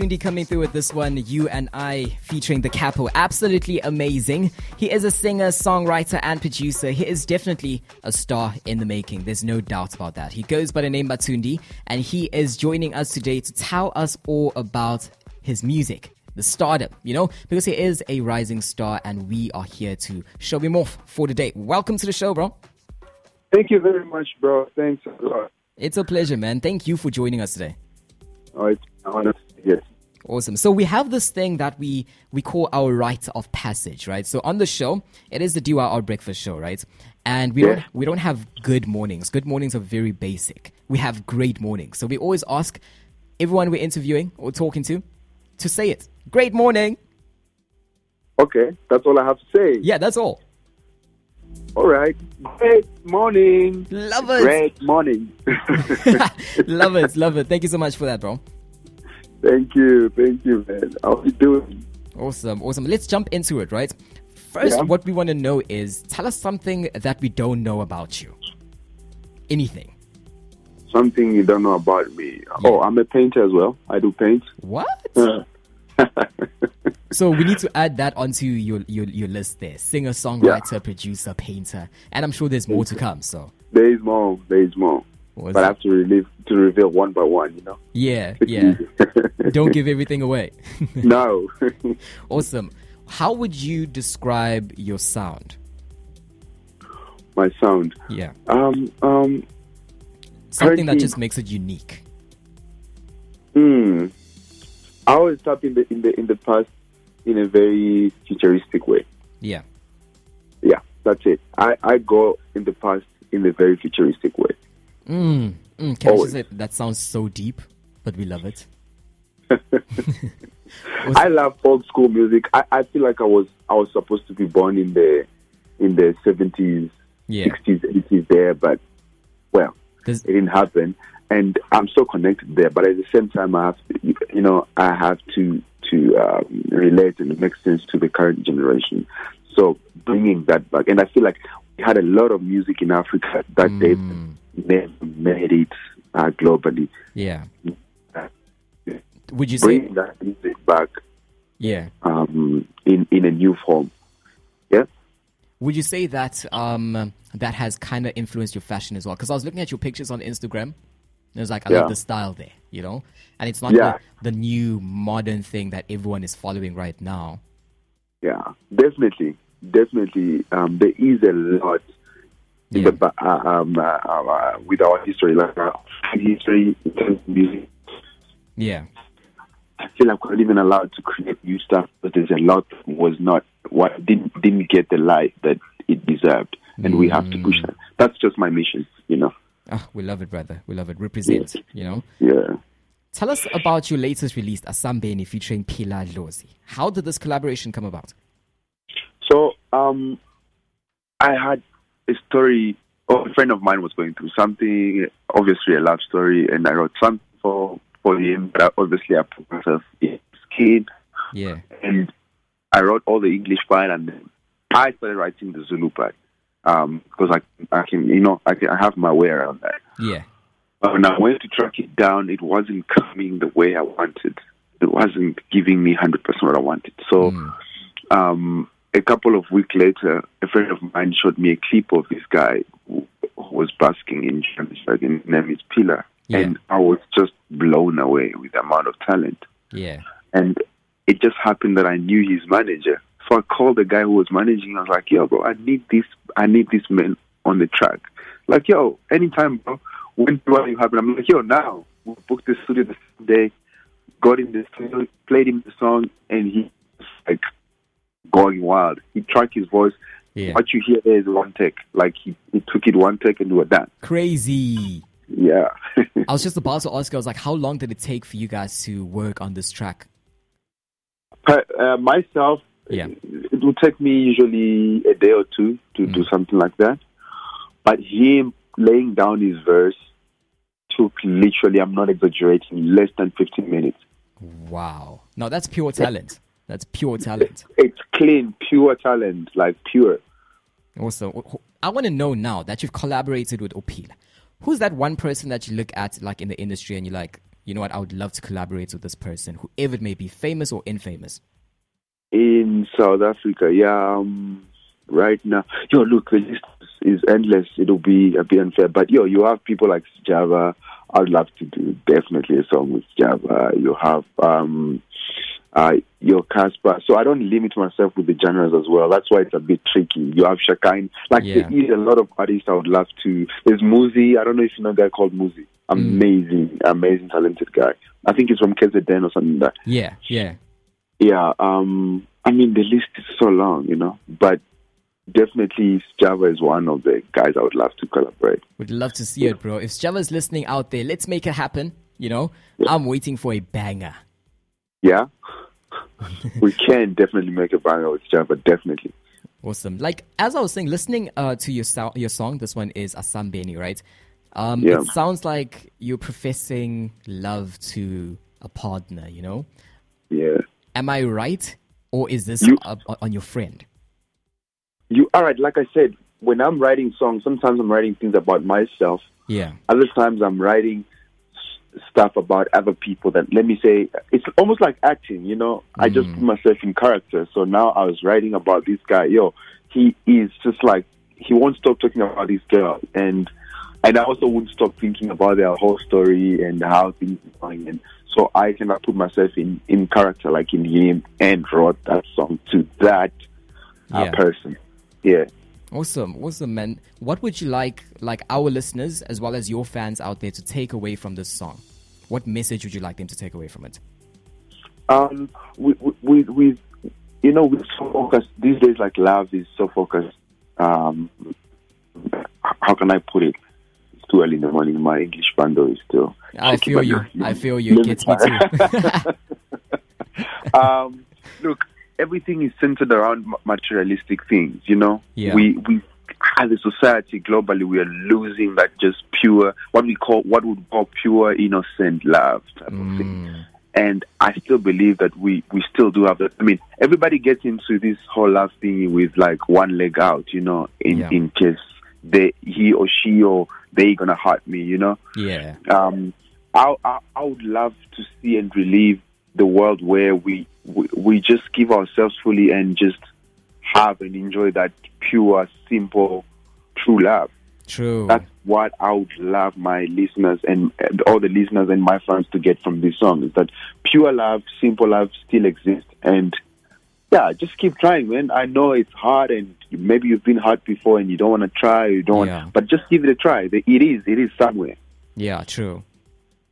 Batundi coming through with this one, You and I, featuring the Capo. Absolutely amazing. He is a singer, songwriter, and producer. He is definitely a star in the making. There's no doubt about that. He goes by the name Batundi, and he is joining us today to tell us all about his music. The stardom, you know, because he is a rising star, and we are here to show him off for the day. Welcome to the show, bro. Thank you very much, bro. Thanks a lot. It's a pleasure, man. Thank you for joining us today. Oh, it's an honor. Yes. Awesome. So we have this thing that we we call our rite of passage, right? So on the show, it is the Do Our Breakfast show, right? And we Yeah. don't we don't have good mornings. Good mornings are very basic. We have great mornings. So we always ask everyone we're interviewing or talking to to say it. Great morning. Okay, that's all I have to say. Yeah, that's all. All right. Great morning. Love it. Great morning. love it. Love it. Thank you so much for that, bro. Thank you. Thank you, man. How you doing? Awesome, awesome. Let's jump into it, right? First, Yeah. what we want to know is tell us something that we don't know about you. Anything. Something you don't know about me. Oh, I'm a painter as well. I do paint. What? Uh, So we need to add that onto your your, your list there. Singer, songwriter, producer, painter, and I'm sure there's more to come. So there is more. There is more. But I have to relive to reveal one by one. You know. yeah, yeah. Don't give everything away. no. awesome. How would you describe your sound? My sound. Yeah, Um. Um. something that just makes it unique. Hmm. I always tap in the in the in the past in a very futuristic way. Yeah. Yeah, that's it. I, I go in the past in a very futuristic way. Mm. Mm. Can I Always. just say that sounds so deep, but we love it. I love old school music. I, I feel like I was I was supposed to be born in the in the seventies, sixties, eighties there, but well, Does- it didn't happen. And I'm so connected there, but at the same time, I have to, you- know I have to to um, relate and make sense to the current generation. So bringing that back, and I feel like we had a lot of music in Africa that Mm. never made it uh, globally. Yeah. Uh, Would you say? That music back Yeah. um, in in a new form. Yeah. Would you say that um, that has kind of influenced your fashion as well? Because I was looking at your pictures on Instagram. And it was like, I Yeah. love the style there, you know? And it's not Yeah. the, the new modern thing that everyone is following right now. Yeah, definitely, definitely. Um, there is a lot Yeah. the, ba- uh, um, uh, uh, with our history, like our history in terms of music. Yeah. I feel like we're not even allowed to create new stuff, but there's a lot was not what didn't didn't get the light that it deserved, and we have to push Mm. that. That's just my mission, you know. Ah, we love it, brother. We love it. Represent, you know? Yeah. Tell us about your latest release, Asambeni, featuring Pila Dlozi. How did this collaboration come about? So um, I had a story. Oh, a friend of mine was going through something, obviously a love story, and I wrote something for for him. But I, obviously, I put myself in his skin, Yeah. and I wrote all the English part, and I started writing the Zulu part because I I can you know I can I have my way around that. Yeah. But when I went to track it down, it wasn't coming the way I wanted. It wasn't giving me hundred percent what I wanted. So Mm. um, a couple of weeks later, a friend of mine showed me a clip of this guy who, who was basking in Johannesburg, and his name is Pila. Yeah. And I was just blown away with the amount of talent. Yeah. And it just happened that I knew his manager. So I called the guy who was managing. I was like, yo, bro, I need this, I need this man on the track. Like, yo, anytime, bro. When do you happen? I'm like, yo, now. We booked the studio the same day, got in the studio, played him the song, and he was like going wild. He tracked his voice. Yeah. What you hear there is one take. Like, he, he took it one take and we were done. Crazy. Yeah. I was just about to ask I was like, how long did it take for you guys to work on this track? Uh, myself, Yeah. it will take me usually a day or two to do something like that. But him laying down his verse took literally, I'm not exaggerating, less than 15 minutes. Wow. Now that's pure talent. That's pure talent. It's clean, pure talent, like pure. Also, I want to know now that you've collaborated with Opila. Who's that one person that you look at, like in the industry, and you're like, you know what, I would love to collaborate with this person, whoever it may be, famous or infamous? In South Africa, yeah. Um, right now, yo, look, the list is endless. It'll be a bit unfair, but yo, you have people like Java. I'd love to do definitely a song with Java. You have um, uh, your Cassper. So I don't limit myself with the genres as well. That's why it's a bit tricky. You have Shekhinah. Like Yeah. there is a lot of artists I would love to. There's Muzi. I don't know if you know a guy called Muzi. Amazing, amazing, talented guy. I think he's from KZN or something like that. Yeah, yeah. Yeah. Um. I mean, the list is so long, you know. But definitely, Java is one of the guys I would love to collaborate. Would love to see it, bro. If Java's listening out there, let's make it happen. You know, I'm waiting for a banger. Yeah. we can definitely make a banger with Java. Definitely. Awesome. Like as I was saying, listening uh, to your so- your song, this one is Asambeni, right? Um, Yeah. It sounds like you're professing love to a partner. You know, Yeah. am I right, or is this You- uh, on your friend? You all right? Like I said, when I'm writing songs, sometimes I'm writing things about myself. Yeah. Other times I'm writing stuff about other people. That let me say, it's almost like acting. You know, I just put myself in character. So now I was writing about this guy. Yo, he is just like he won't stop talking about this girl, and and I also wouldn't stop thinking about their whole story and how things are going. And so I cannot put myself in in character like in him and wrote that song to that uh, Yeah. person. Yeah. Awesome, awesome, man. What would you like, like our listeners as well as your fans out there, to take away from this song? What message would you like them to take away from it? Um, we, we, we, you know, we're so focused these days. Like love is so focused. Um, how can I put it? It's too early in the morning. My English bundle is still. I feel you. I feel you. It gets me too. um, look, everything is centered around materialistic things. You know, Yeah. we we as a society globally, we are losing that just pure what we call what would call pure innocent love type of thing. Mm, and I still believe that we, we still do have that. I mean, everybody gets into this whole love thing with like one leg out, you know, in, Yeah. in case they, he or she or they gonna hurt me, you know. yeah. Um, I, I, I would love to see and relive the world where we, we, we just give ourselves fully and just have and enjoy that pure, simple, true love. True. That's what I would love my listeners and, all the listeners and my fans to get from this song is that pure love, simple love still exists. And yeah, just keep trying, man. I know it's hard and maybe you've been hurt before and you don't want to try, you don't Yeah. but just give it a try. It is, it is somewhere. Yeah, true.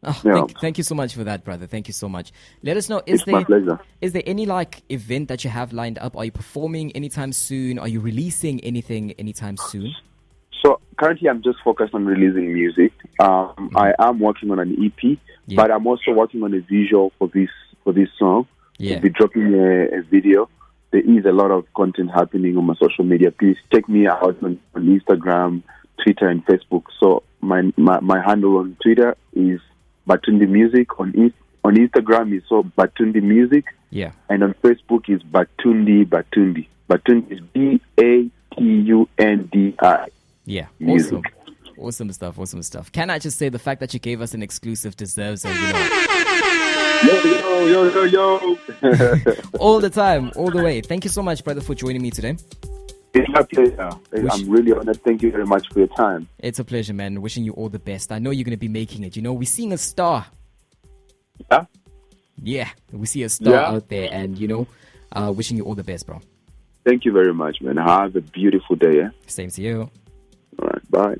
Oh, Yeah. thank, thank you so much for that, brother. Thank you so much. Let us know is It's my there pleasure. is there any like event that you have lined up? Are you performing anytime soon? Are you releasing anything anytime soon? So currently, I'm just focused on releasing music. Um, I am working on an EP, Yeah. but I'm also working on a visual for this for this song. Yeah. We'll be dropping a, a video. There is a lot of content happening on my social media. Please check me out on, on Instagram, Twitter, and Facebook. So my, my my handle on Twitter is Batundi Music. On on Instagram is so Batundi Music, Yeah. and on Facebook is Batundi Batundi. Batundi is B A T U N D I. Yeah. Music. Awesome. Awesome stuff. Awesome stuff. Can I just say the fact that you gave us an exclusive deserves a you know Yo, yo, yo, yo, yo. all the time, all the way. Thank you so much, brother, for joining me today. It's my pleasure. Wish- I'm really honored. Thank you very much for your time. It's a pleasure, man. Wishing you all the best. I know you're gonna be making it. You know, we're seeing a star. Yeah? Yeah, we see a star Yeah. out there, and you know, uh, wishing you all the best, bro. Thank you very much, man. Have a beautiful day. Yeah? Same to you. All right. Bye.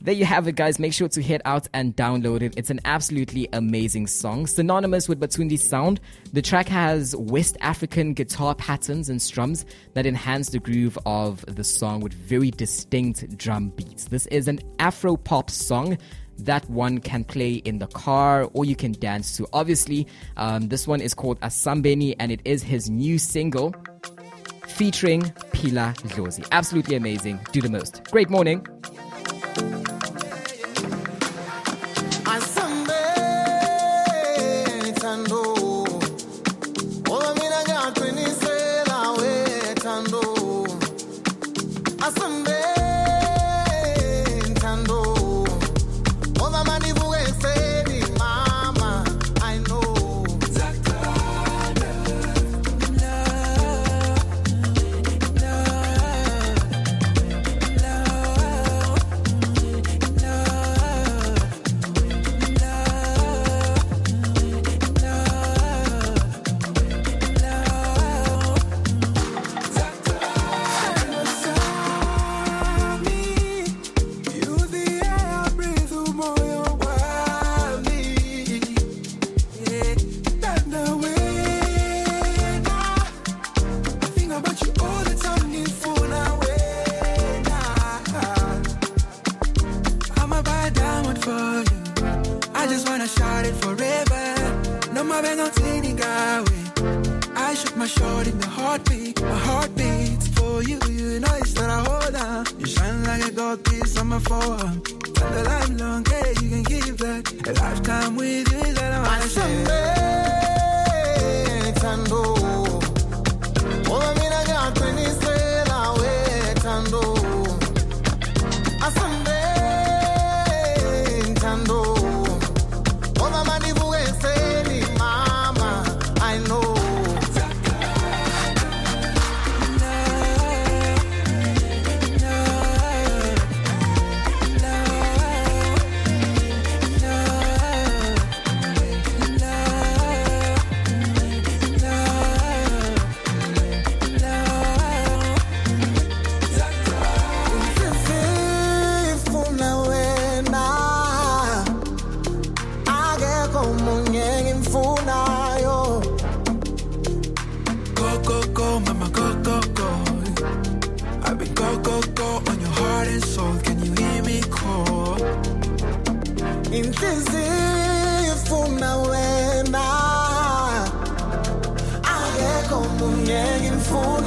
There you have it, guys. Make sure to head out and download it. It's an absolutely amazing song. Synonymous with Batundi's sound, the track has West African guitar patterns and strums that enhance the groove of the song with very distinct drum beats. This is an Afro pop song that one can play in the car or you can dance to. Obviously, um, this one is called Asambeni and it is his new single featuring Pila Dlozi. Absolutely amazing. Do the most. Great morning. Shine like a forearm. Tell the lifelong, yeah, you can give that. A lifetime with you is all I wanna share. Thando. Ngoba mina ngiyaqinisela we Thando. Asambe 也幸福。